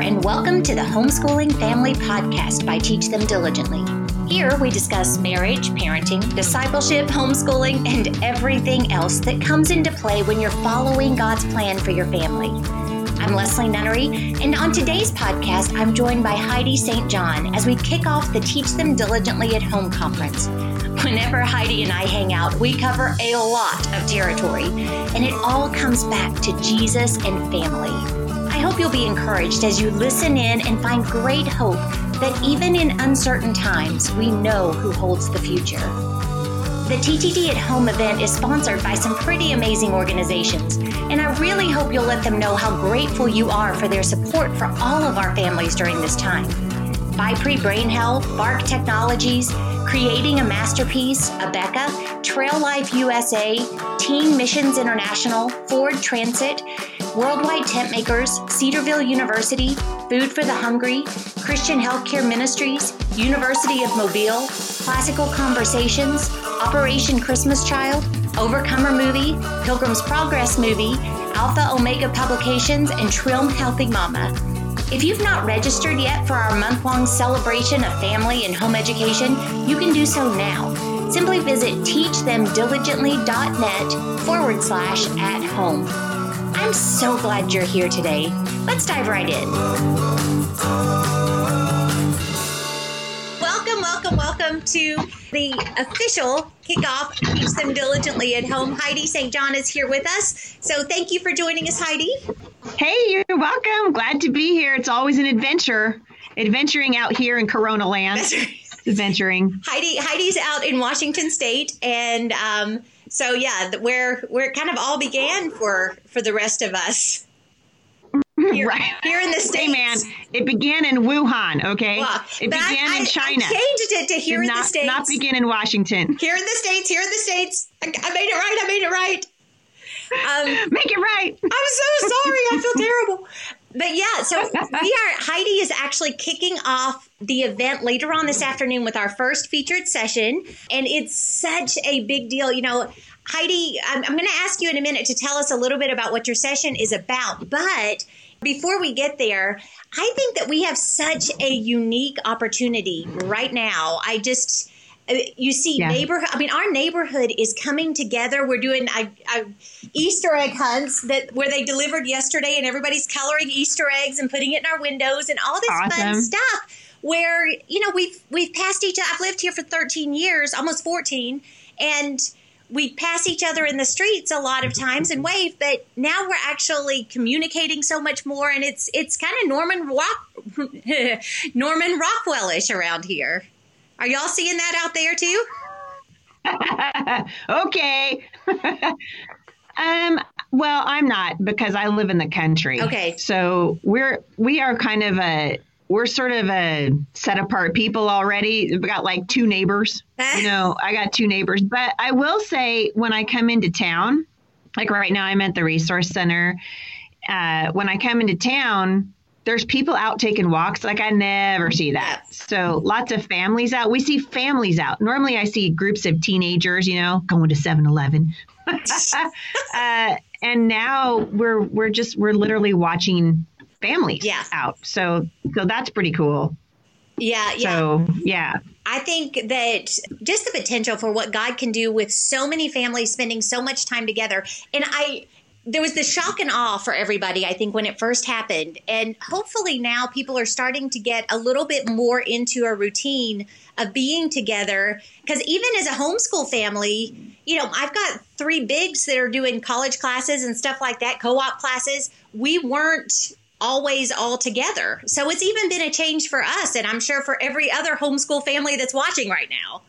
and welcome to the Homeschooling Family Podcast by Teach Them Diligently. Here we discuss marriage, parenting, discipleship, homeschooling, and everything else that comes into play when you're following God's plan for your family. I'm Leslie Nunnery, and on today's podcast, I'm joined by Heidi St. John as we kick off the Teach Them Diligently at Home conference. Whenever Heidi and I hang out, we cover a lot of territory, and it all comes back to Jesus and family. Hope you'll be encouraged as you listen in and find great hope that even in uncertain times, we know who holds the future. The TTD at Home event is sponsored by some pretty amazing organizations, and I really hope you'll let them know how grateful you are for their support for all of our families during this time. BiPre Brain Health, Bark Technologies, Creating a Masterpiece, Abeka, Trail Life USA, Teen Missions International, Ford Transit, Worldwide Tent Makers, Cedarville University, Food for the Hungry, Christian Healthcare Ministries, University of Mobile, Classical Conversations, Operation Christmas Child, Overcomer Movie, Pilgrim's Progress Movie, Alpha Omega Publications, and Trim Healthy Mama. If you've not registered yet for our month long celebration of family and home education, you can do so now. Simply visit teachthemdiligently.net forward slash at home. I'm so glad you're here today. Let's dive right in. Welcome, welcome, welcome to the official kickoff Teach Them Diligently at Home. Heidi St. John is here with us. So thank you for joining us, Heidi. Hey, you're welcome. Glad to be here. It's always an adventure, adventuring out here in Corona land. Adventuring. Heidi, Heidi's out in Washington State, and um, so yeah, where where it kind of all began for for the rest of us. Here, right. here in the states. Hey man, it began in Wuhan. Okay, Well, it began I- in China. I changed it to here Did in not, the states. Not begin in Washington. here in the states. Here in the states. I, I made it right. I made it right. Um, Make it right. I'm so sorry. I feel terrible. But yeah, so we are, Heidi is actually kicking off the event later on this afternoon with our first featured session. And it's such a big deal. You know, Heidi, I'm, I'm going to ask you in a minute to tell us a little bit about what your session is about. But before we get there, I think that we have such a unique opportunity right now. I just, you see Yeah. neighborhood i mean our neighborhood is coming together. We're doing uh, uh, easter egg hunts that where they delivered yesterday and everybody's coloring easter eggs and putting it in our windows and all this fun stuff where you know we've we've passed each i've lived here for 13 years almost 14 and we pass each other in the streets a lot of times and wave but now we're actually communicating so much more and it's it's kind of norman rock norman rockwellish around here are y'all seeing that out there too? okay. um. Well, I'm not because I live in the country. Okay. So we're we are kind of a we're sort of a set apart people already. We've got like two neighbors. You know, I got two neighbors. But I will say when I come into town, like right now I'm at the resource center. Uh, when I come into town, there's people out taking walks. Like I never see that. So lots of families out. We see families out. Normally I see groups of teenagers, you know, going to 7-Eleven. uh, and now we're we're just we're literally watching families Yeah. out. So so that's pretty cool. Yeah, yeah. So yeah. I think that just the potential for what God can do with so many families spending so much time together. And I there was the shock and awe for everybody, I think, when it first happened. And hopefully now people are starting to get a little bit more into a routine of being together. Because even as a homeschool family, you know, I've got three bigs that are doing college classes and stuff like that, co op classes. We weren't always all together. So it's even been a change for us. And I'm sure for every other homeschool family that's watching right now.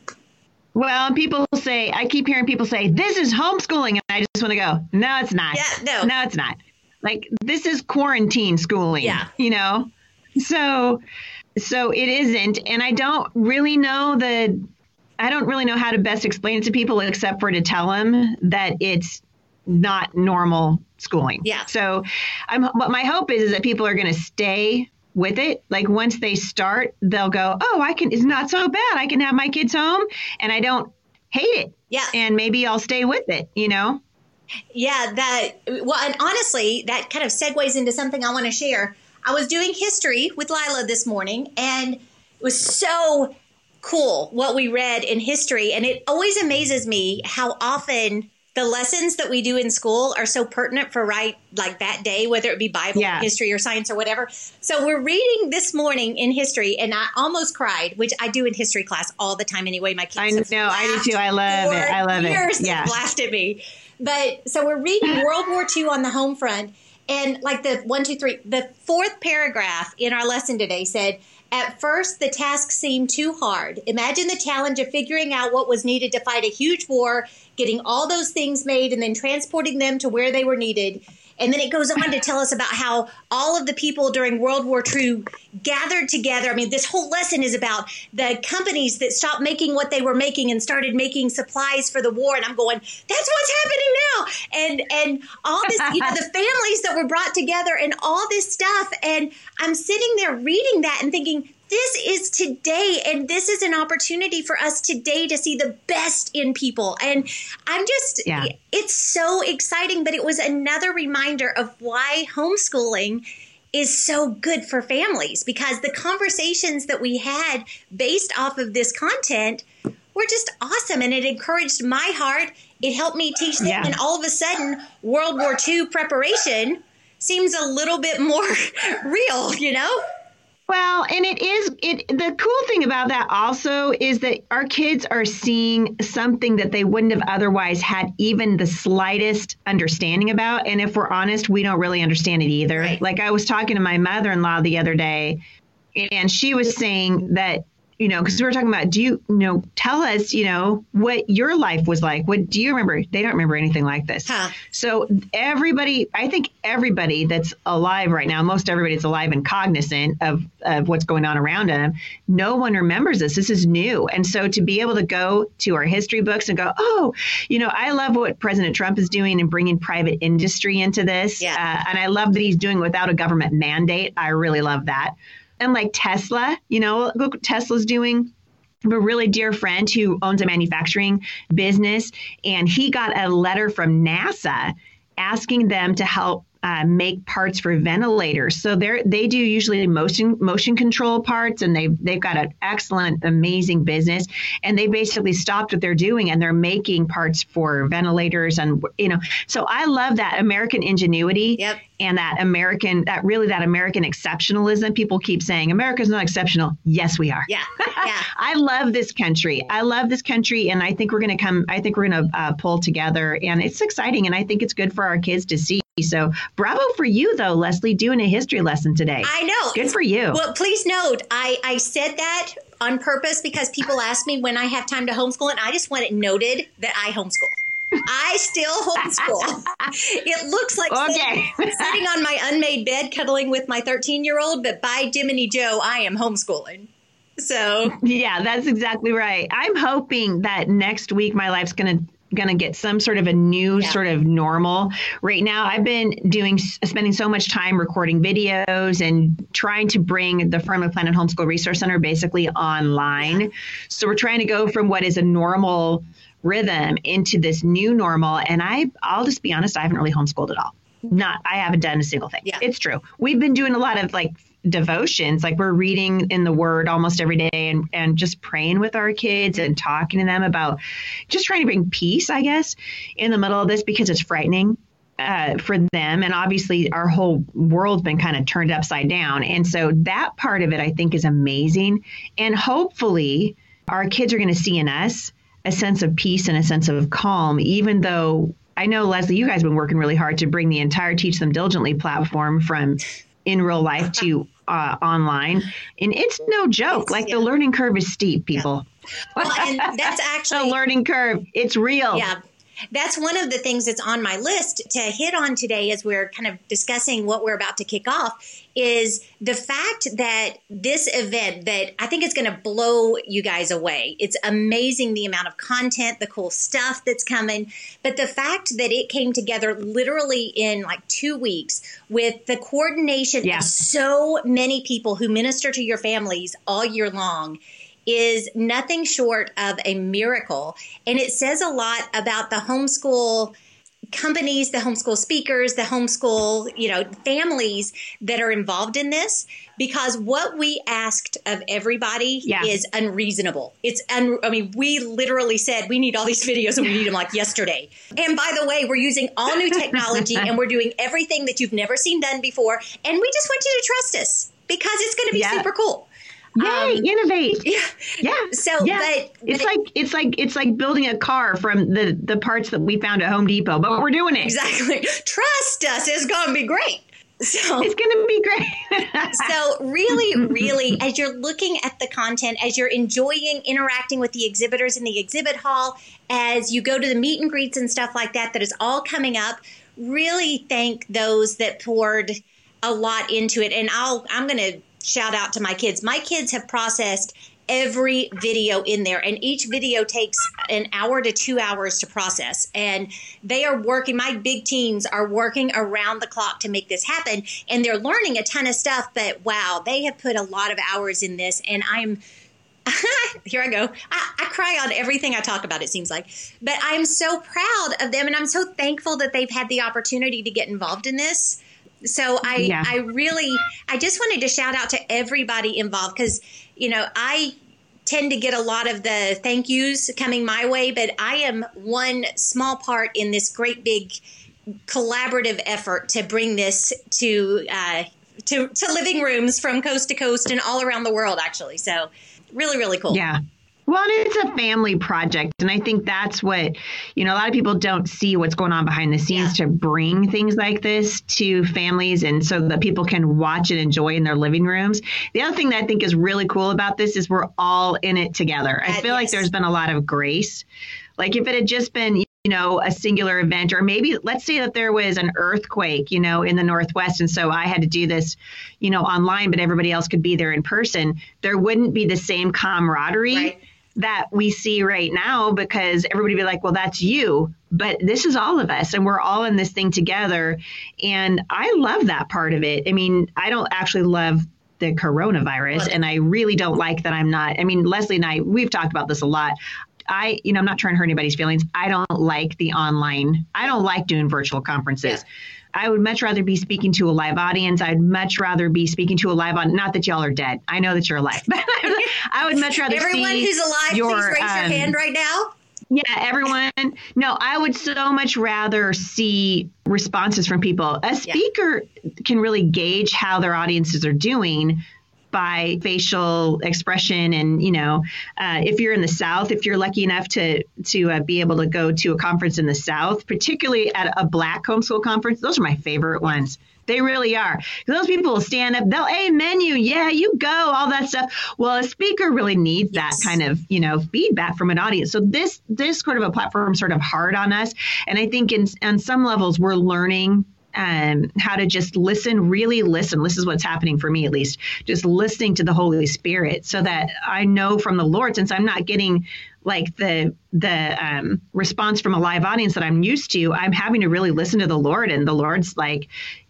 Well, people say I keep hearing people say this is homeschooling, and I just want to go, no, it's not. Yeah, no. no, it's not. Like this is quarantine schooling. Yeah. you know. So, so it isn't, and I don't really know the. I don't really know how to best explain it to people except for to tell them that it's not normal schooling. Yeah. So, I'm. What my hope is is that people are going to stay with it. Like once they start, they'll go, "Oh, I can. It's not so bad. I can have my kids home, and I don't hate it. Yeah. And maybe I'll stay with it. You know. Yeah, that well, and honestly, that kind of segues into something I want to share. I was doing history with Lila this morning, and it was so cool what we read in history. And it always amazes me how often the lessons that we do in school are so pertinent for right like that day, whether it be Bible, yeah. history, or science, or whatever. So we're reading this morning in history, and I almost cried, which I do in history class all the time anyway. My kids, I know, I do too. I love it. I love it. Yeah, laughed at me. But so we're reading World War II on the home front, and like the one, two, three, the fourth paragraph in our lesson today said at first, the task seemed too hard. Imagine the challenge of figuring out what was needed to fight a huge war, getting all those things made, and then transporting them to where they were needed. And then it goes on to tell us about how all of the people during World War II gathered together. I mean, this whole lesson is about the companies that stopped making what they were making and started making supplies for the war. And I'm going, that's what's happening now. And and all this, you know, the families that were brought together and all this stuff. And I'm sitting there reading that and thinking, this is today and this is an opportunity for us today to see the best in people and i'm just yeah. it's so exciting but it was another reminder of why homeschooling is so good for families because the conversations that we had based off of this content were just awesome and it encouraged my heart it helped me teach them yeah. and all of a sudden world war ii preparation seems a little bit more real you know well, and it is it the cool thing about that also is that our kids are seeing something that they wouldn't have otherwise had even the slightest understanding about. And if we're honest, we don't really understand it either. Right. Like I was talking to my mother-in-law the other day and she was saying that you know, because we were talking about, do you, you know, tell us, you know, what your life was like. What do you remember? They don't remember anything like this. Huh. So everybody, I think everybody that's alive right now, most everybody that's alive and cognizant of, of what's going on around them, no one remembers this. This is new. And so to be able to go to our history books and go, oh, you know, I love what President Trump is doing and bringing private industry into this. Yeah. Uh, and I love that he's doing without a government mandate. I really love that and like Tesla, you know, look what Tesla's doing. I have a really dear friend who owns a manufacturing business, and he got a letter from NASA asking them to help uh, make parts for ventilators. So they they do usually motion motion control parts, and they've they've got an excellent, amazing business. And they basically stopped what they're doing, and they're making parts for ventilators, and you know. So I love that American ingenuity. Yep. And that American, that really that American exceptionalism. People keep saying America's not exceptional. Yes, we are. Yeah, yeah. I love this country. I love this country, and I think we're going to come. I think we're going to uh, pull together, and it's exciting, and I think it's good for our kids to see. So bravo for you though, Leslie, doing a history lesson today. I know. Good for you. Well, please note, I, I said that on purpose because people ask me when I have time to homeschool, and I just want it noted that I homeschool. I still homeschool. it looks like okay. sitting, sitting on my unmade bed cuddling with my 13 year old, but by Jiminy Joe, I am homeschooling. So, yeah, that's exactly right. I'm hoping that next week my life's going to going to get some sort of a new yeah. sort of normal. Right now, I've been doing spending so much time recording videos and trying to bring the Firmly Planted Homeschool Resource Center basically online. Yeah. So we're trying to go from what is a normal rhythm into this new normal. And I, I'll just be honest, I haven't really homeschooled at all. Not, I haven't done a single thing. Yeah. It's true. We've been doing a lot of like devotions. Like we're reading in the word almost every day and, and just praying with our kids and talking to them about just trying to bring peace i guess in the middle of this because it's frightening uh, for them. And obviously our whole world's been kind of turned upside down. And so that part of it i think is amazing. And hopefully our kids are going to see in us a sense of peace and a sense of calm even though I know, Leslie, you guys have been working really hard to bring the entire Teach Them Diligently platform from in real life to uh, online. And it's no joke. It's, like yeah. the learning curve is steep, people. Yeah. Well, and that's actually a learning curve. It's real. Yeah that's one of the things that's on my list to hit on today as we're kind of discussing what we're about to kick off is the fact that this event that I think is going to blow you guys away. It's amazing the amount of content, the cool stuff that's coming, but the fact that it came together literally in like 2 weeks with the coordination yeah. of so many people who minister to your families all year long is nothing short of a miracle. And it says a lot about the homeschool companies, the homeschool speakers, the homeschool, you know, families that are involved in this because what we asked of everybody yeah. is unreasonable. It's un- I mean, we literally said we need all these videos and we need them like yesterday. And by the way, we're using all new technology and we're doing everything that you've never seen done before and we just want you to trust us because it's going to be yeah. super cool. Yay, um, innovate. Yeah. Yeah. So yeah. But, but it's it, like it's like it's like building a car from the the parts that we found at Home Depot, but we're doing it. Exactly. Trust us, it's gonna be great. So it's going to be great. so, really, really, as you're looking at the content, as you're enjoying interacting with the exhibitors in the exhibit hall, as you go to the meet and greets and stuff like that, that is all coming up. Really thank those that poured a lot into it. And I'll, I'm going to shout out to my kids. My kids have processed every video in there and each video takes an hour to two hours to process and they are working my big teens are working around the clock to make this happen and they're learning a ton of stuff but wow they have put a lot of hours in this and i'm here I go. I, I, cry on everything I talk about, it seems like. But I'm so proud of them and I'm so thankful that they've had the opportunity to get involved in this. So I, yeah. I really, I just wanted to shout out to everybody involved because, you know, I tend to get a lot of the thank yous coming my way, but I am one small part in this great big collaborative effort to bring this to, uh, to, to living rooms from coast to coast and all around the world, actually. So really, really cool. Yeah. Well, it's a family project. And I think that's what, you know, a lot of people don't see what's going on behind the scenes yeah. to bring things like this to families and so that people can watch and enjoy in their living rooms. The other thing that I think is really cool about this is we're all in it together. I feel yes. like there's been a lot of grace. Like if it had just been, you know, a singular event, or maybe let's say that there was an earthquake, you know, in the Northwest. And so I had to do this, you know, online, but everybody else could be there in person. There wouldn't be the same camaraderie. Right that we see right now because everybody be like, well, that's you. But this is all of us, and we're all in this thing together. And I love that part of it. I mean, I don't actually love the coronavirus, and I really don't like that I'm not. I mean, Leslie and I, we've talked about this a lot. I, you know, I'm not trying to hurt anybody's feelings. I don't like the online, I don't like doing virtual conferences. Yeah. I would much rather be speaking to a live audience. I'd much rather be speaking to a live audience. Not that y'all are dead. I know that you're alive, but I would much rather everyone who's alive. Your, please raise um, your hand right now. Yeah, everyone. No, I would so much rather see responses from people. A speaker yeah. can really gauge how their audiences are doing by facial expression. And you know uh, if you're in the south if you're lucky enough to to uh, be able to go to a conference in the south particularly at a black homeschool conference those are my favorite ones. They really are. Those people will stand up they'll amen you yeah you go all that stuff. Well a speaker really needs yes. that kind of you know feedback from an audience. So this this sort of a platform sort of hard on us. And i think in on some levels we're learning um, how to just listen, really listen. This is what's happening for me, at least, just listening to the Holy Spirit, so that I know from the Lord, since I'm not getting like the the um, response from a live audience that I'm used to, I'm having to really listen to the Lord, and the Lord's like,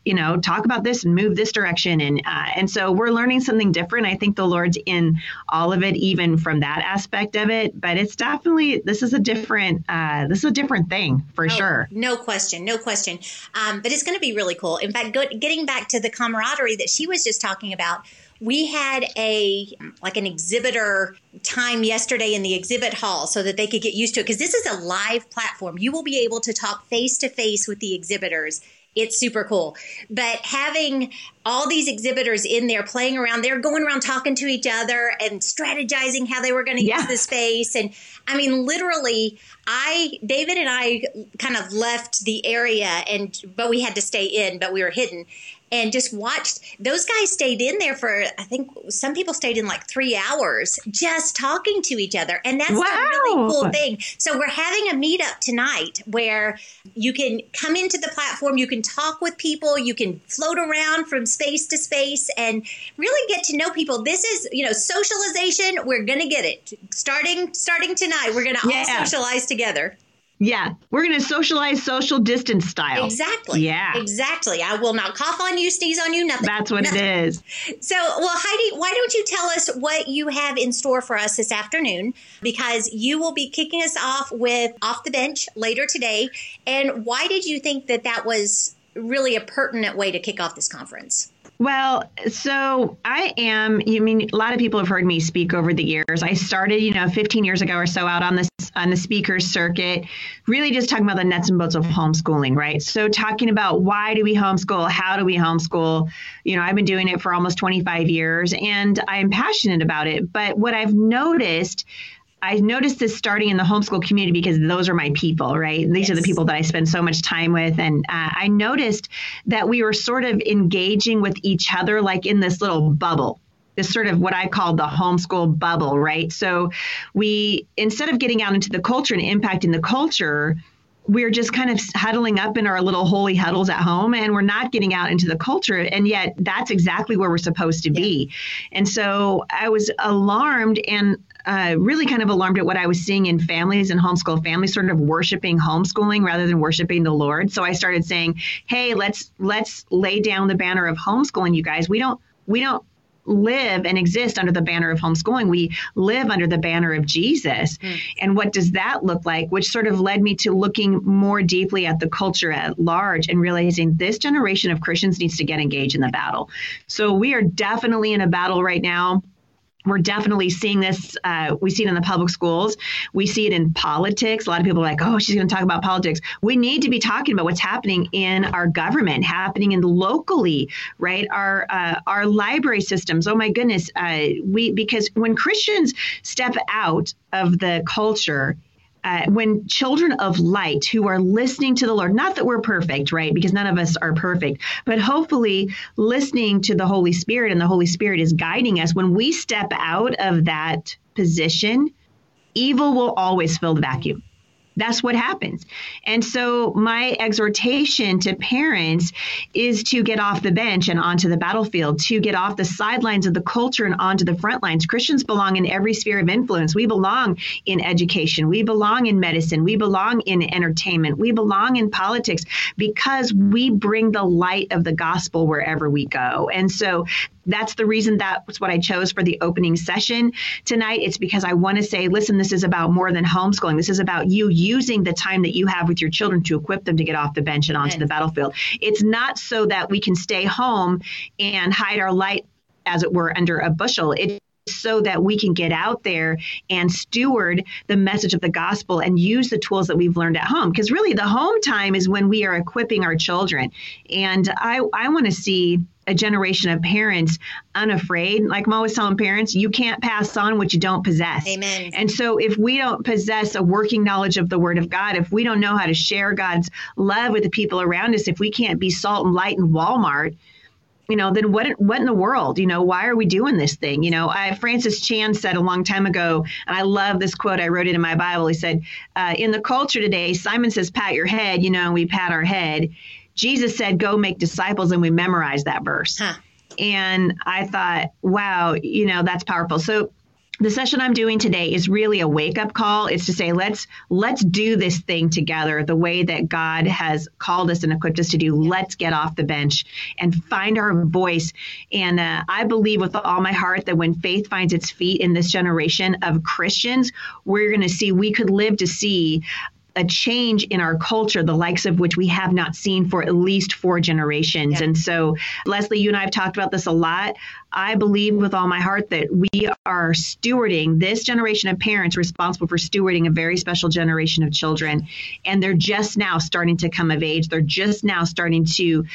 you know, talk about this and move this direction, and uh, and so we're learning something different. I think the Lord's in all of it, even from that aspect of it. But it's definitely this is a different uh, this is a different thing for oh, sure. No question, no question. Um, but it's going to be really cool. In fact, go, getting back to the camaraderie that she was just talking about we had a like an exhibitor time yesterday in the exhibit hall so that they could get used to it because this is a live platform you will be able to talk face to face with the exhibitors it's super cool. But having all these exhibitors in there playing around, they're going around talking to each other and strategizing how they were going to yeah. use the space. And I mean, literally, I, David and I kind of left the area and, but we had to stay in, but we were hidden and just watched those guys stayed in there for I think some people stayed in like three hours just talking to each other. And that's wow. a really cool thing. So we're having a meetup tonight where you can come into the platform, you can talk with people, you can float around from space to space and really get to know people. This is, you know, socialization. We're gonna get it. Starting starting tonight, we're gonna yeah. all socialize together. Yeah, we're going to socialize social distance style. Exactly. Yeah. Exactly. I will not cough on you, sneeze on you, nothing. That's what nothing. it is. So, well, Heidi, why don't you tell us what you have in store for us this afternoon? Because you will be kicking us off with Off the Bench later today. And why did you think that that was really a pertinent way to kick off this conference? Well, so I am. You mean a lot of people have heard me speak over the years. I started, you know, 15 years ago or so out on this on the speakers circuit, really just talking about the nuts and bolts of homeschooling, right? So talking about why do we homeschool, how do we homeschool? You know, I've been doing it for almost 25 years, and I'm passionate about it. But what I've noticed I noticed this starting in the homeschool community because those are my people, right? These yes. are the people that I spend so much time with. And uh, I noticed that we were sort of engaging with each other like in this little bubble. This sort of what I call the homeschool bubble, right? So we, instead of getting out into the culture and impacting the culture, we're just kind of huddling up in our little holy huddles at home and we're not getting out into the culture and yet that's exactly where we're supposed to be yeah. and so i was alarmed and uh, really kind of alarmed at what I was seeing in families and homeschool families sort of worshiping homeschooling rather than worshiping the Lord. So I started saying, "Hey, let's let's lay down the banner of homeschooling, you guys. We don't we don't live and exist under the banner of homeschooling. We live under the banner of Jesus. Mm. And what does that look like? Which sort of led me to looking more deeply at the culture at large and realizing this generation of Christians needs to get engaged in the battle. So we are definitely in a battle right now we're definitely seeing this. Uh, we see it in the public schools. We see it in politics. A lot of people are like, oh, she's going to talk about politics. We need to be talking about what's happening in our government, happening in locally, right? Our uh, our library systems. Oh my goodness, uh, we because when Christians step out of the culture uh, when children of light who are listening to the Lord, not that we're perfect, right? Because none of us are perfect, but hopefully listening to the Holy Spirit and the Holy Spirit is guiding us. When we step out of that position, evil will always fill the vacuum. That's what happens. And so, my exhortation to parents is to get off the bench and onto the battlefield, to get off the sidelines of the culture and onto the front lines. Christians belong in every sphere of influence. We belong in education, we belong in medicine, we belong in entertainment, we belong in politics because we bring the light of the gospel wherever we go. And so, that's the reason that's what I chose for the opening session tonight. It's because I want to say, listen, this is about more than homeschooling. This is about you using the time that you have with your children to equip them to get off the bench and onto the battlefield. It's not so that we can stay home and hide our light, as it were, under a bushel. It so that we can get out there and steward the message of the gospel and use the tools that we've learned at home. Because really, the home time is when we are equipping our children. And I, I want to see a generation of parents unafraid. Like I'm always telling parents, you can't pass on what you don't possess. Amen. And so if we don't possess a working knowledge of the Word of God, if we don't know how to share God's love with the people around us, if we can't be salt and light in Walmart, you know, then what what in the world? You know, why are we doing this thing? You know, I, Francis Chan said a long time ago, and I love this quote. I wrote it in my Bible. He said, uh, "In the culture today, Simon says, pat your head,' you know, and we pat our head. Jesus said, go make disciples, and we memorize that verse. Huh. And I thought, wow, you know, that's powerful. So the session I'm doing today is really a wake up call. It's to say let's let's do this thing together the way that God has called us and equipped us to do. Let's get off the bench and find our voice. And uh, I believe with all my heart that when faith finds its feet in this generation of Christians, we're going to see we could live to see a change in our culture, the likes of which we have not seen for at least four generations. Yeah. And so, Leslie, you and I have talked about this a lot. I believe with all my heart that we are stewarding this generation of parents responsible for stewarding a very special generation of children. And they're just now starting to come of age. They're just now starting to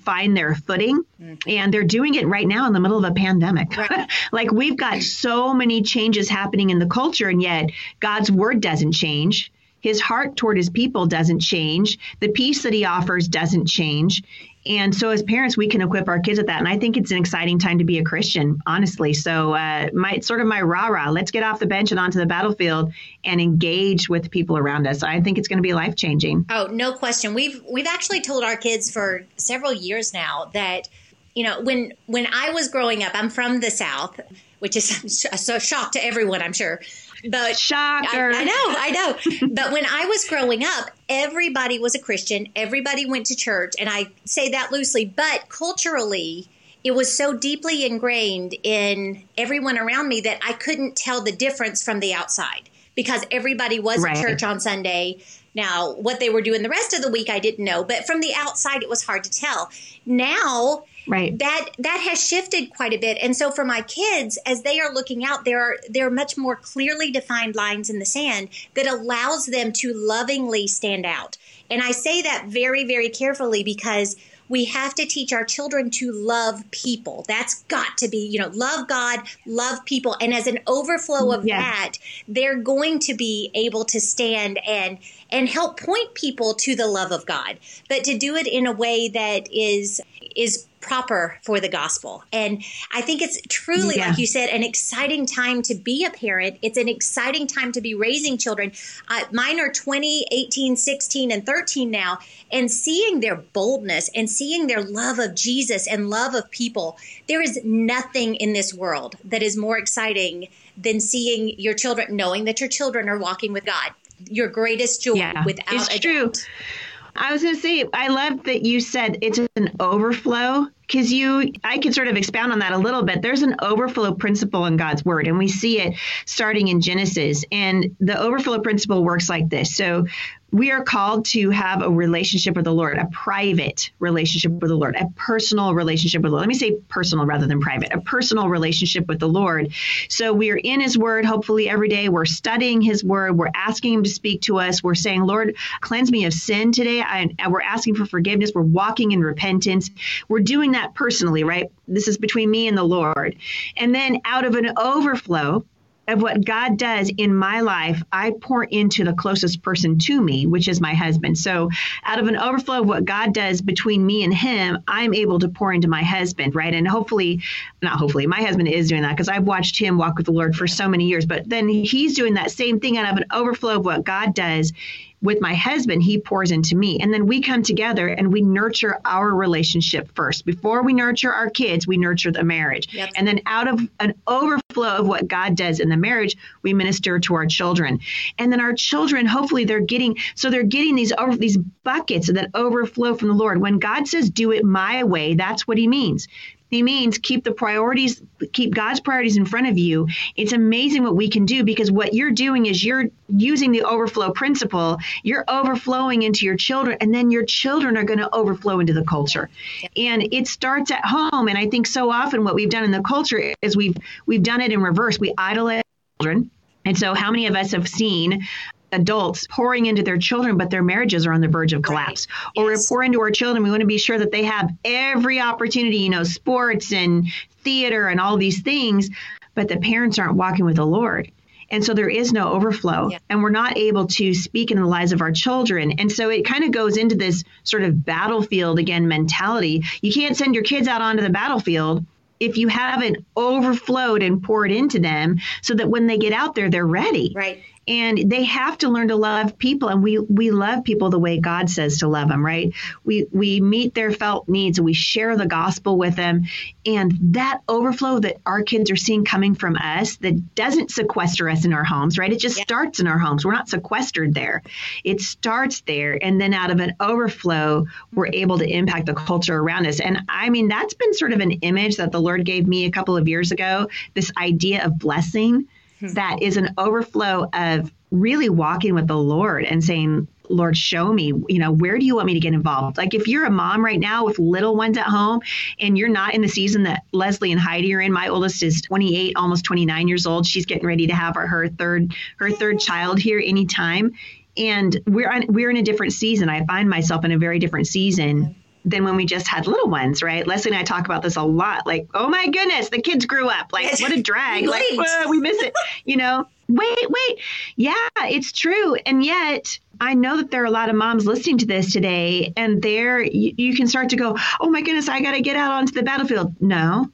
find their footing. Mm-hmm. And they're doing it right now in the middle of a pandemic. Right. like we've got so many changes happening in the culture, and yet God's word doesn't change his heart toward his people doesn't change. The peace that he offers doesn't change. And so, as parents, we can equip our kids with that. And I think it's an exciting time to be a Christian, honestly. So, uh, my sort of my rah rah, let's get off the bench and onto the battlefield and engage with people around us. I think it's going to be life changing. Oh, no question. We've we've actually told our kids for several years now that you know when when I was growing up, I'm from the South, which is a shock to everyone, I'm sure. But shocker. I, I know, I know. but when I was growing up, everybody was a Christian. Everybody went to church, and I say that loosely, but culturally, it was so deeply ingrained in everyone around me that I couldn't tell the difference from the outside because everybody was right. at church on Sunday. Now, what they were doing the rest of the week, I didn't know, but from the outside, it was hard to tell. Now, right. that that has shifted quite a bit. And so for my kids as they are looking out there are there are much more clearly defined lines in the sand that allows them to lovingly stand out. And i say that very very carefully because we have to teach our children to love people. That's got to be, you know, love God, love people. And as an overflow of yes. that, they're going to be able to stand and and help point people to the love of God, but to do it in a way that is is proper for the gospel. And I think it's truly, yeah. like you said, an exciting time to be a parent. It's an exciting time to be raising children. Uh, mine are 20, 18, 16, and 13 now. And seeing their boldness and seeing their love of Jesus and love of people, there is nothing in this world that is more exciting than seeing your children, knowing that your children are walking with God. Your greatest joy yeah, without it's a true. doubt. I was going to say, I love that you said it's an overflow because you, I could sort of expound on that a little bit. There's an overflow principle in God's word, and we see it starting in Genesis. And the overflow principle works like this. So we are called to have a relationship with the Lord, a private relationship with the Lord, a personal relationship with the Lord. Let me say personal rather than private, a personal relationship with the Lord. So we are in His Word, hopefully every day. We're studying His Word. We're asking Him to speak to us. We're saying, Lord, cleanse me of sin today. I, we're asking for forgiveness. We're walking in repentance. We're doing that personally, right? This is between me and the Lord. And then out of an overflow, of what God does in my life, I pour into the closest person to me, which is my husband. So, out of an overflow of what God does between me and him, I'm able to pour into my husband, right? And hopefully, not hopefully, my husband is doing that because I've watched him walk with the Lord for so many years. But then he's doing that same thing out of an overflow of what God does with my husband, he pours into me. And then we come together and we nurture our relationship first. Before we nurture our kids, we nurture the marriage. Yep. And then out of an overflow of what God does in the marriage, we minister to our children. And then our children, hopefully they're getting so they're getting these over these buckets that overflow from the Lord. When God says do it my way, that's what he means. He means keep the priorities, keep God's priorities in front of you. It's amazing what we can do because what you're doing is you're using the overflow principle. You're overflowing into your children, and then your children are going to overflow into the culture. And it starts at home. And I think so often what we've done in the culture is we've we've done it in reverse. We idolize children. And so, how many of us have seen adults pouring into their children, but their marriages are on the verge of collapse. Right. Or yes. we pour into our children, we want to be sure that they have every opportunity, you know, sports and theater and all these things, but the parents aren't walking with the Lord. And so there is no overflow, yeah. and we're not able to speak in the lives of our children. And so it kind of goes into this sort of battlefield again mentality. You can't send your kids out onto the battlefield if you haven't overflowed and poured into them so that when they get out there, they're ready. Right and they have to learn to love people. And we we love people the way god says to love them right? We we meet their felt needs. And we share the gospel with them. And that overflow that our kids are seeing coming from us that doesn't sequester us in our homes right? It just yeah. starts in our homes. We're not sequestered there. It starts there. And then out of an overflow we're able to impact the culture around us. And i mean that's been sort of an image that the lord gave me a couple of years ago this idea of blessing That is an overflow of really walking with the Lord and saying, Lord, show me, you know, where do you want me to get involved? Like if you're a mom right now with little ones at home and you're not in the season that Leslie and Heidi are in, my oldest is 28, almost 29 years old. She's getting ready to have her, her third, her third child here anytime. And we're on, we're in a different season. I find myself in a very different season than when we just had little ones, right? Leslie and I talk about this a lot. Like, oh my goodness, the kids grew up. Like, what a drag. like, we miss it. You know, wait, wait. Yeah, it's true. And yet, I know that there are a lot of moms listening to this today, and there you, you can start to go, oh my goodness, I got to get out onto the battlefield. No,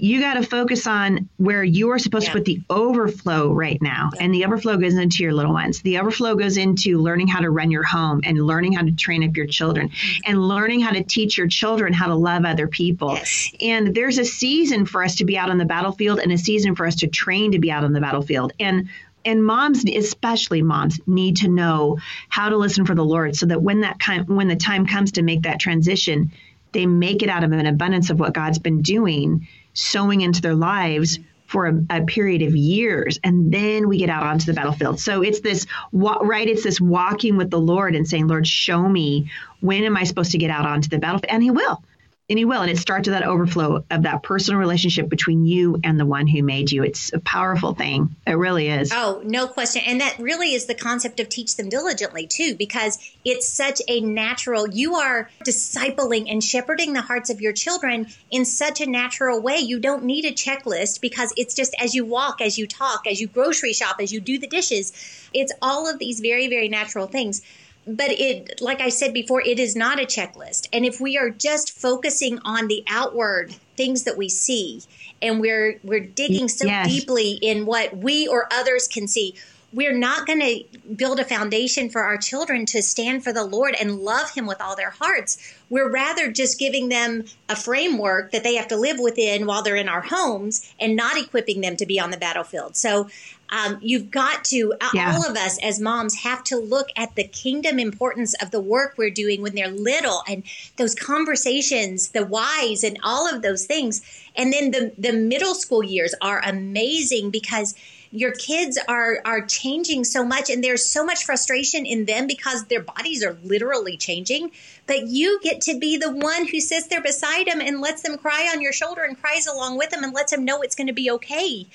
you got to focus on where you are supposed yeah. to put the overflow right now. Yeah. And the overflow goes into your little ones. The overflow goes into learning how to run your home and learning how to train up your children and learning how to teach your children how to love other people. Yes. And there's a season for us to be out on the battlefield and a season for us to train to be out on the battlefield. And and moms especially moms need to know how to listen for the lord so that when that kind when the time comes to make that transition they make it out of an abundance of what god's been doing sowing into their lives for a, a, period of years and then we get out onto the battlefield. So it's this right it's this walking with the lord and saying lord show me when am i supposed to get out onto the battlefield? And he will and he will and it starts with that overflow of that personal relationship between you and the one who made you. It's a powerful thing. It really is. Oh no question. And that really is the concept of teach them diligently too because it's such a natural you are discipling and shepherding the hearts of your children in such a natural way. You don't need a checklist because it's just as you walk as you talk as you grocery shop as you do the dishes. It's all of these very very natural things but it like i said before it is not a checklist and if we are just focusing on the outward things that we see and we're we're digging so yes. deeply in what we or others can see we're not going to build a foundation for our children to stand for the Lord and love Him with all their hearts. We're rather just giving them a framework that they have to live within while they're in our homes and not equipping them to be on the battlefield. So um, you've got to, yeah. all of us as moms have to look at the kingdom importance of the work we're doing when they're little and those conversations, the whys, and all of those things. And then the, the middle school years are amazing because your kids are are changing so much and there's so much frustration in them because their bodies are literally changing but you get to be the one who sits there beside them and lets them cry on your shoulder and cries along with them and lets them know it's going to be okay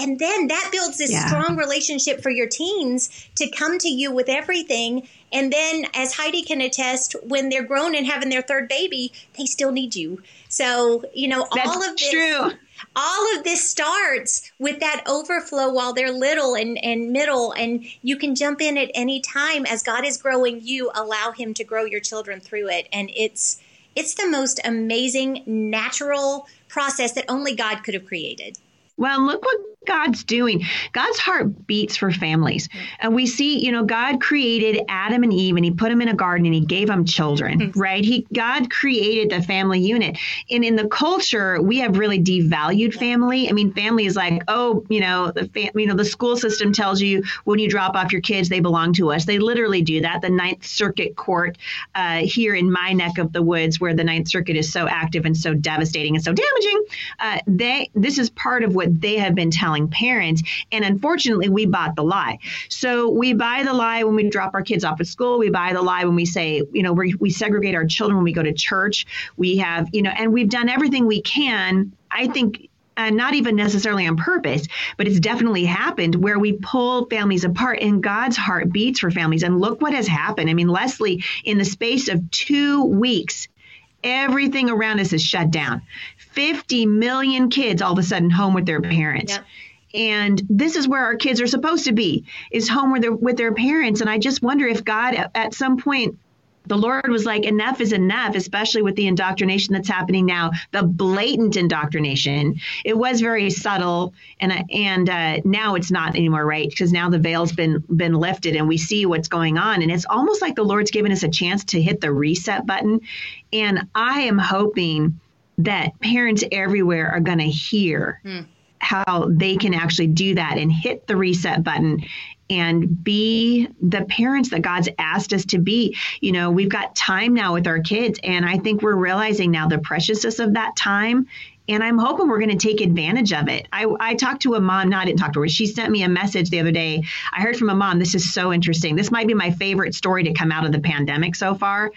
and then that builds this yeah. strong relationship for your teens to come to you with everything. And then, as Heidi can attest, when they're grown and having their third baby, they still need you. So, you know, That's all of this. True. All of this starts with that overflow while they're little and, and middle, and you can jump in at any time as God is growing you. Allow Him to grow your children through it, and it's it's the most amazing natural process that only God could have created. Well, look what God's doing. God's heart beats for families. And we see, you know, God created Adam and Eve and he put them in a garden and he gave them children, mm-hmm. right? He God created the family unit. And in the culture, we have really devalued family. I mean, family is like, oh, you know, the fam- you know, the school system tells you when you drop off your kids, they belong to us. They literally do that. The Ninth Circuit Court uh, here in my neck of the woods, where the Ninth Circuit is so active and so devastating and so damaging, uh, they this is part of what they have been telling parents. And unfortunately, we bought the lie. So we buy the lie when we drop our kids off at school. We buy the lie when we say, you know, we, we segregate our children when we go to church. We have, you know, and we've done everything we can. I think not even necessarily on purpose, but it's definitely happened where we pull families apart and God's heart beats for families. And look what has happened. I mean, Leslie, in the space of two weeks, everything around us is shut down. 50 million kids all of a sudden home with their parents. And this is where our kids are supposed to be is home with their with their parents. And i just wonder if god at some point the lord was like enough is enough especially with the indoctrination that's happening now the blatant indoctrination. It was very subtle and and uh, now it's not anymore right? Because now the veil's been been lifted and we see what's going on. And it's almost like the lord's given us a chance to hit the reset button. And i am hoping that parents everywhere are going to hear mm how they can actually do that and hit the reset button and be the parents that God's asked us to be. You know, we've got time now with our kids, and I think we're realizing now the preciousness of that time. And I'm hoping we're going to take advantage of it. I, I talked to a mom, no, I didn't talk to her. She sent me a message the other day. I heard from a mom, this is so interesting. This might be my favorite story to come out of the pandemic so far.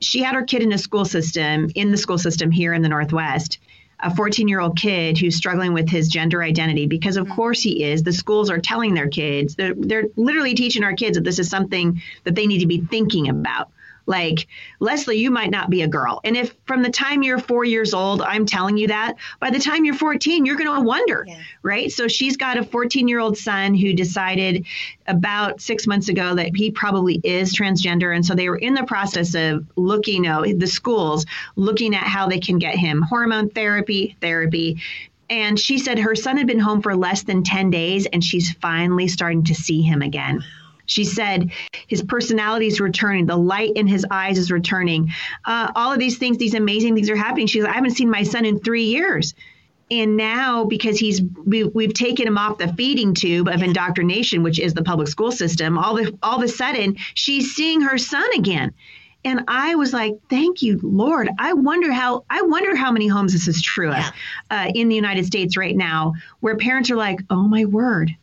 She had her kid in a school system, in the school system here in the Northwest a 14 year old kid who's struggling with his gender identity because of mm-hmm. course he is. The schools are telling their kids. They're, they're literally teaching our kids that this is something that they need to be thinking about like, Leslie, you might not be a girl. And if from the time you're four years old, I'm telling you that, by the time you're 14, you're going to wonder, yeah. right? So she's got a 14 year old son who decided about six months ago that he probably is transgender. And so they were in the process of looking, you know, the schools looking at how they can get him hormone therapy, therapy. And she said her son had been home for less than 10 days and she's finally starting to see him again. She said his personality is returning, the light in his eyes is returning. Uh, all of these things, these amazing things are happening. She's like, I haven't seen my son in three years. and now because he's we, we've taken him off the feeding tube of indoctrination which is the public school system all the all of a sudden she's seeing her son again and I was like, "Thank you, Lord." I wonder how I wonder how many homes this is true yeah. of uh, in the United States right now, where parents are like, "Oh my word,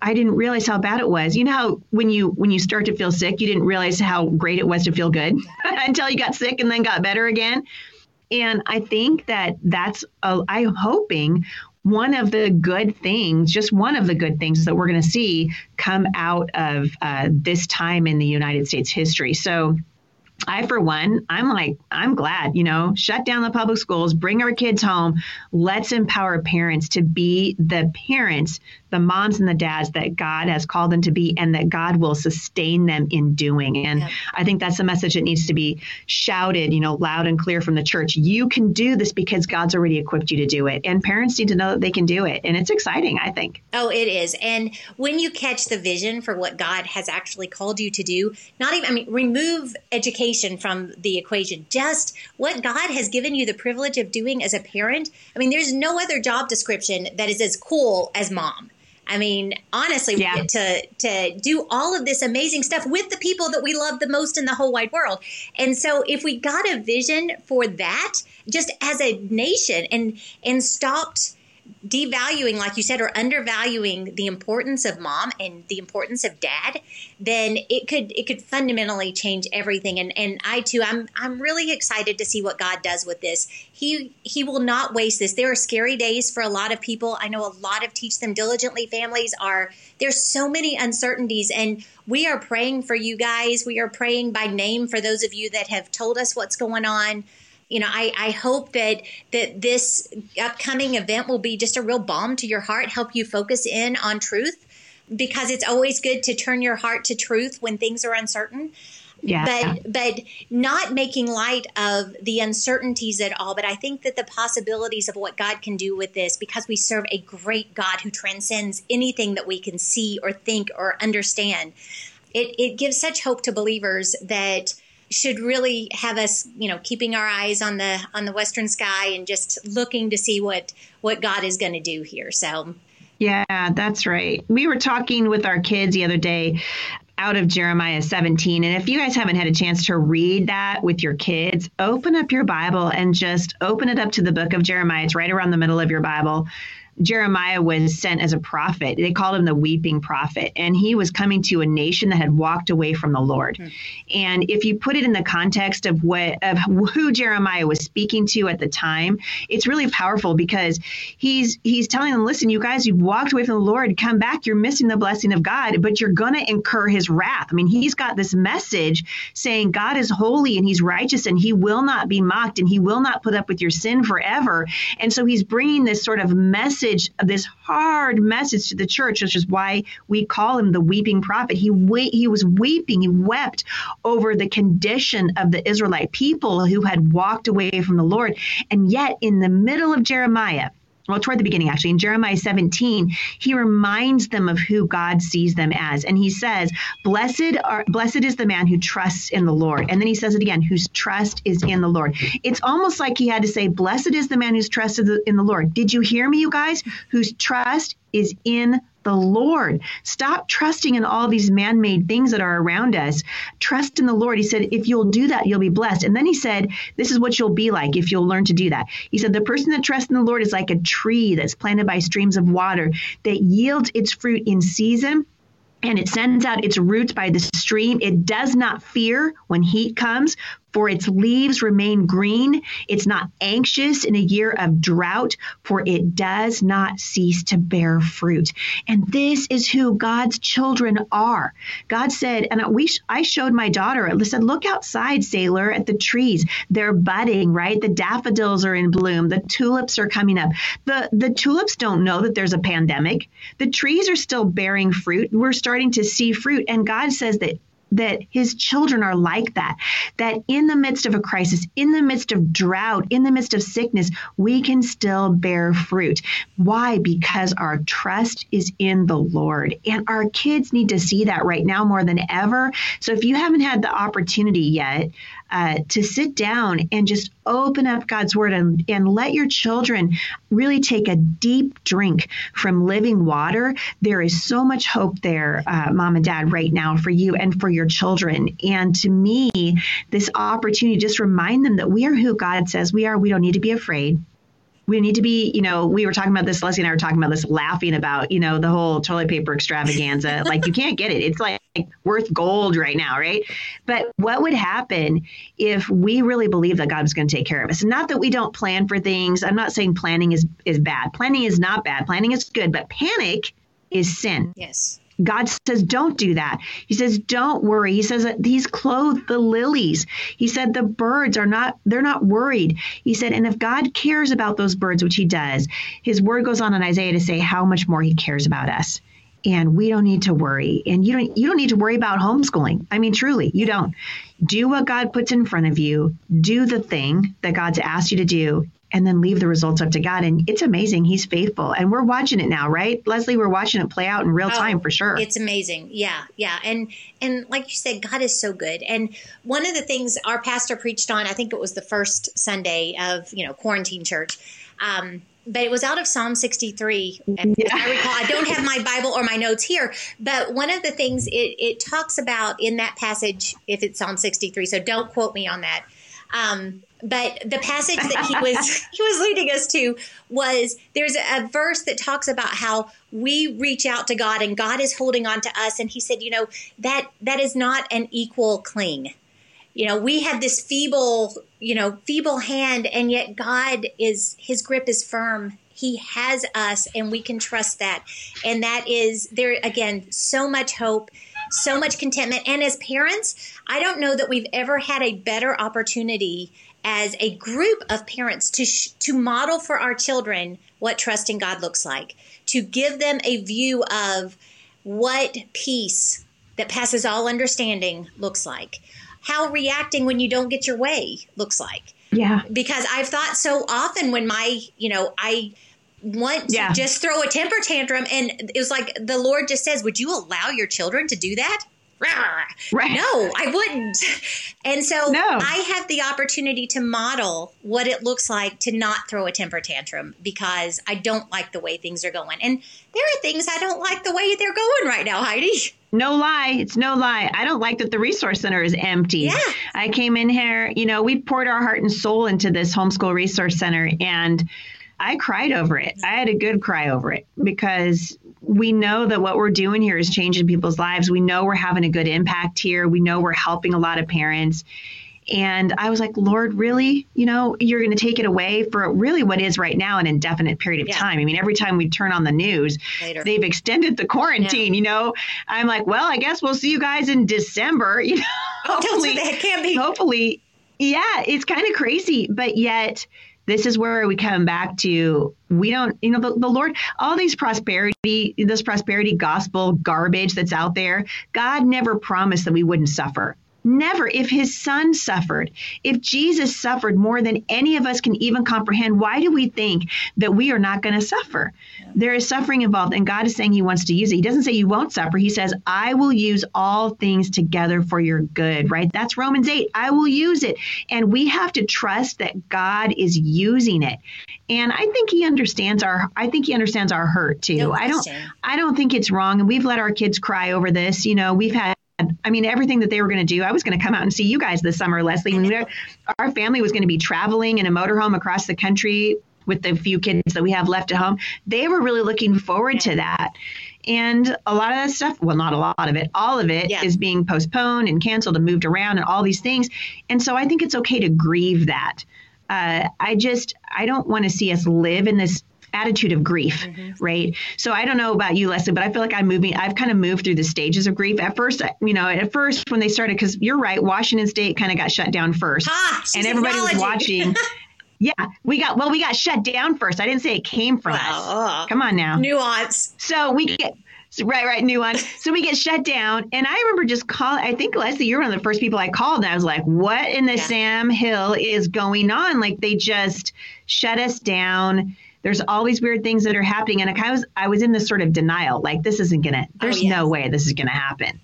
I didn't realize how bad it was." You know how when you when you start to feel sick, you didn't realize how great it was to feel good until you got sick and then got better again. And I think that that's I'm hoping one of the good things, just one of the good things that we're going to see come out of uh, this time in the United States history. So I, for one, I'm like, I'm glad, you know, shut down the public schools, bring our kids home. Let's empower parents to be the parents the moms and the dads that God has called them to be and that God will sustain them in doing. And yeah. I think that's a message that needs to be shouted, you know, loud and clear from the church. You can do this because God's already equipped you to do it. And parents need to know that they can do it. And it's exciting, I think. Oh, it is. And when you catch the vision for what God has actually called you to do, not even, I mean, remove education from the equation, just what God has given you the privilege of doing as a parent. I mean, there's no other job description that is as cool as mom. I mean, honestly, yeah. to to do all of this amazing stuff with the people that we love the most in the whole wide world. And so if we got a vision for that just as a nation and and stopped devaluing, like you said, or undervaluing the importance of mom and the importance of dad, then it could it could fundamentally change everything. And and I too, I'm I'm really excited to see what God does with this. He he will not waste this. There are scary days for a lot of people. I know a lot of teach them diligently families are there's so many uncertainties and we are praying for you guys. We are praying by name for those of you that have told us what's going on you know, I, I hope that that this upcoming event will be just a real balm to your heart, help you focus in on truth, because it's always good to turn your heart to truth when things are uncertain. Yeah. But but not making light of the uncertainties at all. But I think that the possibilities of what God can do with this, because we serve a great God who transcends anything that we can see or think or understand, it, it gives such hope to believers that should really have us, you know, keeping our eyes on the on the western sky and just looking to see what what God is going to do here. So yeah, that's right. We were talking with our kids the other day out of Jeremiah 17. And if you guys haven't had a chance to read that with your kids, open up your Bible and just open it up to the book of Jeremiah. It's right around the middle of your Bible. Jeremiah was sent as a prophet. They called him the weeping prophet. And he was coming to a nation that had walked away from the Lord. Mm. And if you put it in the context of what of who Jeremiah was speaking to at the time, it's really powerful because he's he's telling them, listen, you guys, you've walked away from the Lord, come back, you're missing the blessing of God, but you're gonna incur his wrath. I mean, he's got this message saying God is holy and he's righteous and he will not be mocked and he will not put up with your sin forever. And so he's bringing this sort of message message, this hard message to the church, which is why we call him the weeping prophet. He we- he was weeping, he wept over the condition of the Israelite people who had walked away from the Lord. And yet, in the middle of Jeremiah, well, toward the beginning, actually, in Jeremiah 17, he reminds them of who God sees them as. And he says, Blessed are blessed is the man who trusts in the Lord. And then he says it again, whose trust is in the Lord. It's almost like he had to say, Blessed is the man who's trusted in the Lord. Did you hear me, you guys? Whose trust is in the Lord. Stop trusting in all these man made things that are around us. Trust in the Lord. He said, if you'll do that, you'll be blessed. And then he said, this is what you'll be like if you'll learn to do that. He said, the person that trusts in the Lord is like a tree that's planted by streams of water that yields its fruit in season and it sends out its roots by the stream. It does not fear when heat comes, for its leaves remain green. It's not anxious in a year of drought, for it does not cease to bear fruit. And this is who God's children are. God said, and we, I showed my daughter, I said, look outside, sailor, at the trees. They're budding, right? The daffodils are in bloom. The tulips are coming up. The, the tulips don't know that there's a pandemic. The trees are still bearing fruit. We're starting to see fruit. And God says that that his children are like that. That in the midst of a crisis, in the midst of drought, in the midst of sickness, we can still bear fruit. Why? Because our trust is in the Lord. And our kids need to see that right now more than ever. So if you haven't had the opportunity yet, uh, to sit down and just open up God's word and, and let your children really take a deep drink from living water. There is so much hope there, uh, mom and dad, right now for you and for your children. And to me, this opportunity just remind them that we are who God says we are. We don't need to be afraid we need to be, you know, we were talking about this, Leslie and I were talking about this, laughing about, you know, the whole toilet paper extravaganza. like you can't get it. It's like worth gold right now, right? But what would happen if we really believe that God was going to take care of us? Not that we don't plan for things. I'm not saying planning is is bad. Planning is not bad. Planning is good, but panic is sin. Yes. God says, don't do that. He says, don't worry. He says that He's clothed the lilies. He said the birds are not, they're not worried. He said, and if God cares about those birds, which He does, His word goes on in Isaiah to say how much more He cares about us. And we don't need to worry. And you don't you don't need to worry about homeschooling. I mean, truly, you don't. Do what God puts in front of you. Do the thing that God's asked you to do and then leave the results up to God. And it's amazing. He's faithful. And we're watching it now, right? Leslie, we're watching it play out in real oh, time for sure. It's amazing. Yeah. Yeah. And and like you said, God is so good. And one of the things our pastor preached on, I think it was the first Sunday of, you know, quarantine church. Um, but it was out of Psalm 63. Yeah. I recall, I don't have my Bible or my notes here, but one of the things it, it talks about in that passage, if it's Psalm 63, so don't quote me on that. Um, but the passage that he was he was leading us to was there's a verse that talks about how we reach out to God and God is holding on to us. And he said you know that that is not an equal cling. You know we have this feeble you know feeble hand and yet God is his grip is firm. He has us and we can trust that. And that is there again so much hope so much contentment. And as parents i don't know that we've ever had a better opportunity as a group of parents to sh- to model for our children what trusting God looks like, to give them a view of what peace that passes all understanding looks like, how reacting when you don't get your way looks like. Yeah. Because I've thought so often when my, you know, I want to yeah. just throw a temper tantrum and it was like the Lord just says, "Would you allow your children to do that?" Right. No, I wouldn't. And so no. I have the opportunity to model what it looks like to not throw a temper tantrum because I don't like the way things are going. And there are things I don't like the way they're going right now, Heidi. No lie. It's no lie. I don't like that the resource center is empty. Yeah. I came in here, you know, we poured our heart and soul into this homeschool resource center and I cried over it. I had a good cry over it because we know that what we're doing here is changing people's lives. We know we're having a good impact here. We know we're helping a lot of parents. And I was like, Lord, really? You know, you're going to take it away for really what is right now an indefinite period of yeah. time. I mean, every time we turn on the news, Later. they've extended the quarantine. Yeah. You know, I'm like, well, I guess we'll see you guys in December. You know, oh, hopefully, that can't be. Hopefully, yeah, it's kind of crazy, but yet this is where we come back to we don't you know the, the, lord all these prosperity this prosperity gospel garbage that's out there god never promised that we wouldn't suffer Never. If his son suffered, if Jesus suffered more than any of us can even comprehend, why do we think that we are not going to suffer? Yeah. There is suffering involved, and God is saying he wants to use it. He doesn't say you won't suffer. He says, I will use all things together for your good, right? That's Romans 8. I will use it. And we have to trust that God is using it. And I think he understands our I think he understands our hurt too. No I don't I don't think it's wrong. And we've let our kids cry over this. You know, we've had I mean, everything that they were going to do, I was going to come out and see you guys this summer, Leslie. Our family was going to be traveling in a motorhome across the country with the few kids that we have left at home. They were really looking forward to that. And a lot of that stuff, well, not a lot of it, all of it yeah. is being postponed and canceled and moved around and all these things. And so I think it's okay to grieve that. Uh, I just, I don't want to see us live in this attitude of grief, mm-hmm. right? So I don't know about you, Leslie, but I feel like I'm moving. I've kind of moved through the stages of grief. At first, you know, at first when they started, because you're right, Washington State kind of got shut down first, ah, and everybody was watching. yeah, we got well, we got shut down first. I didn't say it came from wow. us. Come on now, nuance. So we get. Right, right, new one. So we get shut down, and I remember just calling. I think Leslie, you're one of the first people I called, and I was like, "What in the yeah. Sam Hill is going on? Like they just shut us down." There's all these weird things that are happening. And I was, I was in this sort of denial, like this isn't gonna, there's oh, yes. no way this is gonna happen.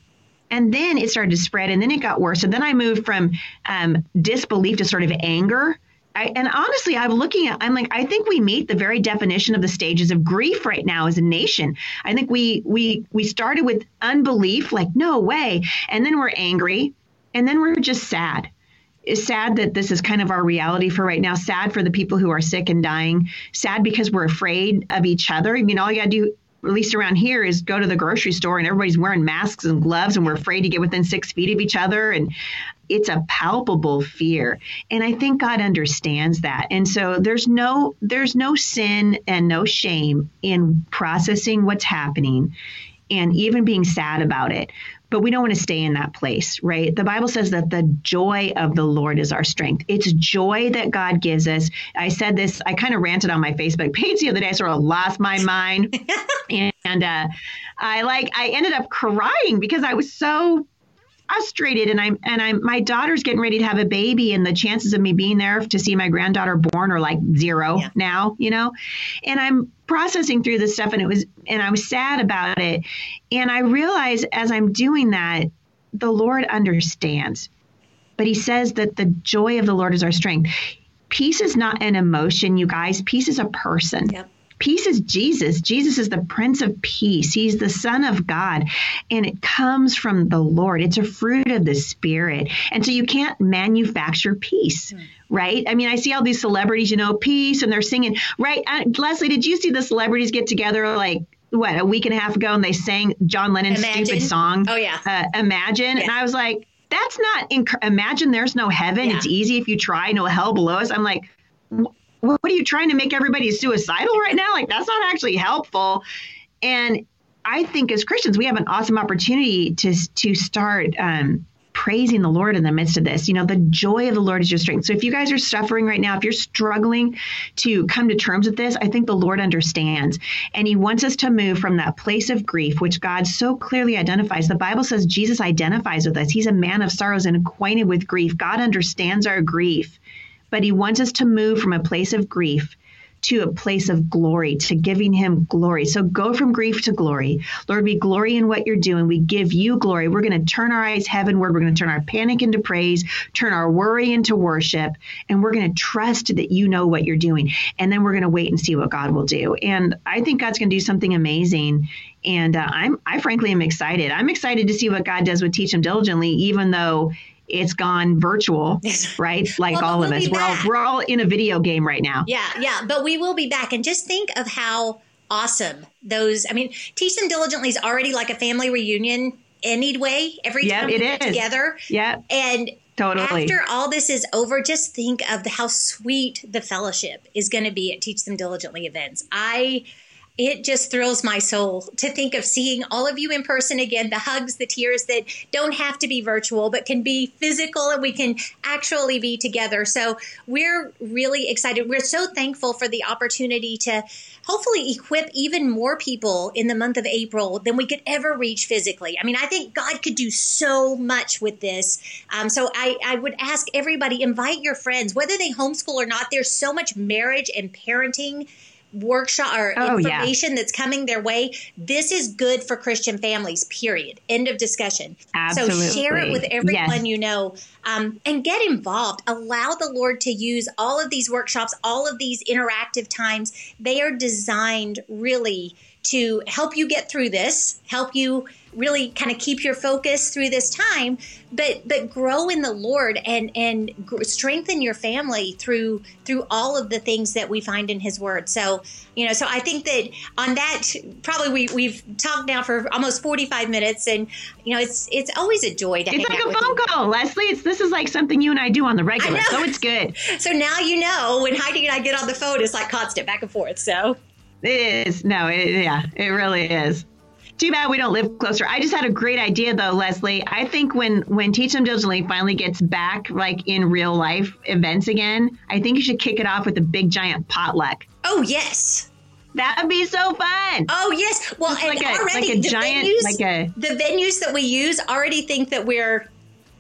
And then it started to spread and then it got worse. And then I moved from um, disbelief to sort of anger. I, and honestly, I'm looking at, I'm like, I think we meet the very definition of the stages of grief right now as a nation. I think we, we, we started with unbelief, like, no way. And then we're angry. And then we're just sad. It's sad that this is kind of our reality for right now. Sad for the people who are sick and dying. Sad because we're afraid of each other. I mean, all you got to do at least around here, is go to the grocery store and everybody's wearing masks and gloves and we're afraid to get within six feet of each other. And it's a palpable fear. And I think God understands that. And so there's no there's no sin and no shame in processing what's happening and even being sad about it but we don't want to stay in that place, right? The Bible says that the joy of the Lord is our strength. It's joy that God gives us. I said this, I kind of ranted on my Facebook page the other day, I sort of lost my mind. and uh, I like, I ended up crying because I was so frustrated and I'm and I'm my daughter's getting ready to have a baby and the chances of me being there to see my granddaughter born are like zero yeah. now, you know. And I'm processing through this stuff and it was and I was sad about it. And I realize as I'm doing that, the Lord understands. But he says that the joy of the Lord is our strength. Peace is not an emotion, you guys. Peace is a person. Yep. Peace is Jesus. Jesus is the Prince of Peace. He's the Son of God, and it comes from the Lord. It's a fruit of the Spirit. And so you can't manufacture peace. Mm. Right. I mean, I see all these celebrities, you know, peace, and they're singing. Right. Uh, Leslie, did you see the celebrities get together like what a week and a half ago and they sang John Lennon's Imagine. stupid song. Oh yeah, uh, Imagine. Yeah. And I was like, that's not. Inc- Imagine there's no heaven. Yeah. It's easy if you try. No hell below us. I'm like, what are you trying to make everybody suicidal right now? Like, that's not actually helpful. And I think as Christians, we have an awesome opportunity to, to start um, praising the Lord in the midst of this. You know, the joy of the Lord is your strength. So if you guys are suffering right now, if you're struggling to come to terms with this, I think the Lord understands. And He wants us to move from that place of grief, which God so clearly identifies. The Bible says Jesus identifies with us. He's a man of sorrows and acquainted with grief. God understands our grief but he wants us to move from a place of grief to a place of glory, to giving him glory. So go from grief to glory. Lord, we glory in what you're doing. We give you glory. We're going to turn our eyes heavenward. We're going to turn our panic into praise, turn our worry into worship, and we're going to trust that you know what you're doing. And then we're going to wait and see what God will do. And I think God's going to do something amazing. And uh, I'm, I frankly am excited. I'm excited to see what God does with Teach Them Diligently, even though it's gone virtual, right? Like well, all we'll of us. We're all we're all in a video game right now. Yeah, yeah. But we will be back. And just think of how awesome those I mean, Teach Them Diligently is already like a family reunion anyway, every yep, time we get is. together. Yeah. And Totally. After all this is over, just think of the, how sweet the fellowship is going to be at Teach Them Diligently events. I it just thrills my soul to think of seeing all of you in person again the hugs the tears that don't have to be virtual but can be physical and we can actually be together. So we're really excited. We're so thankful for the opportunity to hopefully equip even more people in the month of april than we could ever reach physically. I mean i think god could do so much with this. Um, so I, I would ask everybody invite your friends whether they homeschool or not there's so much marriage and parenting workshop or oh, information yeah. that's coming their way. This is good for Christian families, period. End of discussion. Absolutely. So share it with everyone yes. you know um, and get involved. Allow the Lord to use all of these workshops, all of these interactive times. They are designed really to help you get through this, help you really kind of keep your focus through this time but but grow in the lord and and strengthen your family through through all of the things that we find in his word. So you know so i think that on that probably we, we've talked now for almost 45 minutes and you know it's it's always a joy to it's like a phone call leslie. It's this is like something you and i do on the regular so it's good. So now you know when heidi and i get on the phone it's like constant back and forth so. It is. No it, yeah it really is too bad we don't live closer. I just had a great idea though, Leslie. I think when when Teach Them Diligently finally gets back like in real life events again, I think you should kick it off with a big giant potluck. Oh yes. That would be so fun. Oh yes. Well, and like a, already like a the giant, venues, like a the venues that we use already think that we're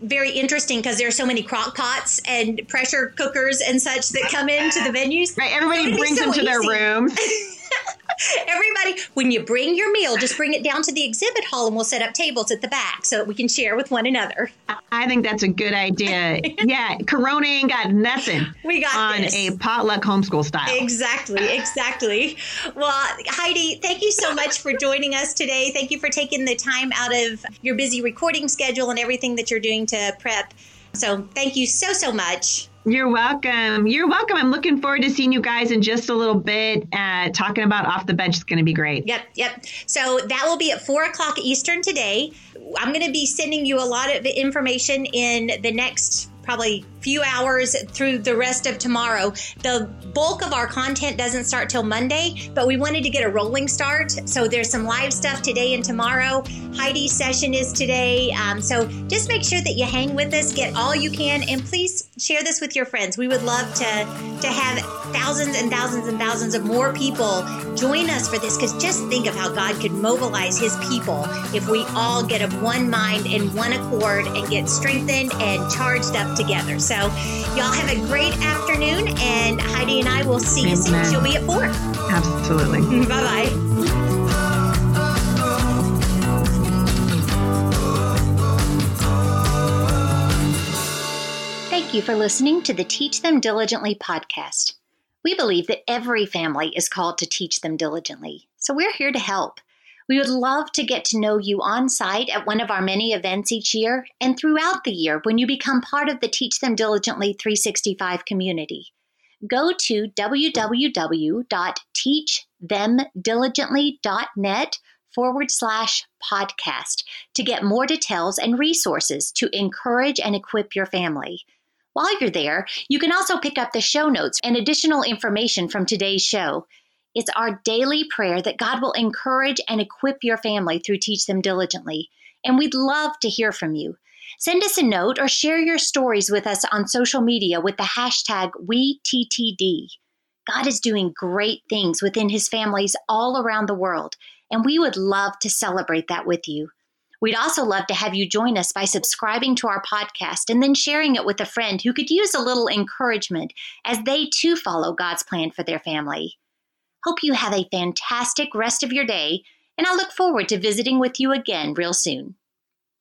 very interesting because there are so many crock pots and pressure cookers and such that come into the venues. Right. Everybody brings so them to easy. their rooms. Everybody, when you bring your meal, just bring it down to the exhibit hall and we'll set up tables at the back so that we can share with one another. I think that's a good idea. yeah, Corona ain't got nothing. We got on this. a potluck homeschool style. Exactly, exactly. Well, Heidi, thank you so much for joining us today. Thank you for taking the time out of your busy recording schedule and everything that you're doing to prep. So, thank you so, so much. You're welcome. You're welcome. I'm looking forward to seeing you guys in just a little bit. Uh, talking about off the bench is going to be great. Yep, yep. So that will be at four o'clock Eastern today. I'm going to be sending you a lot of information in the next probably few hours through the rest of tomorrow. The bulk of our content doesn't start till Monday, but we wanted to get a rolling start. So there's some live stuff today and tomorrow. Heidi's session is today. Um, so just make sure that you hang with us, get all you can, and please share this with your friends. We would love to to have thousands and thousands and thousands of more people join us for this because just think of how God could mobilize his people if we all get of one mind and one accord and get strengthened and charged up together. So so, y'all have a great afternoon, and Heidi and I will see you soon. She'll be at four. Absolutely. bye bye. Thank you for listening to the Teach Them Diligently podcast. We believe that every family is called to teach them diligently, so we're here to help. We would love to get to know you on site at one of our many events each year and throughout the year when you become part of the Teach Them Diligently 365 community. Go to www.teachthemdiligently.net forward slash podcast to get more details and resources to encourage and equip your family. While you're there, you can also pick up the show notes and additional information from today's show. It's our daily prayer that God will encourage and equip your family through Teach Them Diligently. And we'd love to hear from you. Send us a note or share your stories with us on social media with the hashtag WeTTD. God is doing great things within his families all around the world, and we would love to celebrate that with you. We'd also love to have you join us by subscribing to our podcast and then sharing it with a friend who could use a little encouragement as they too follow God's plan for their family. Hope you have a fantastic rest of your day, and I look forward to visiting with you again real soon.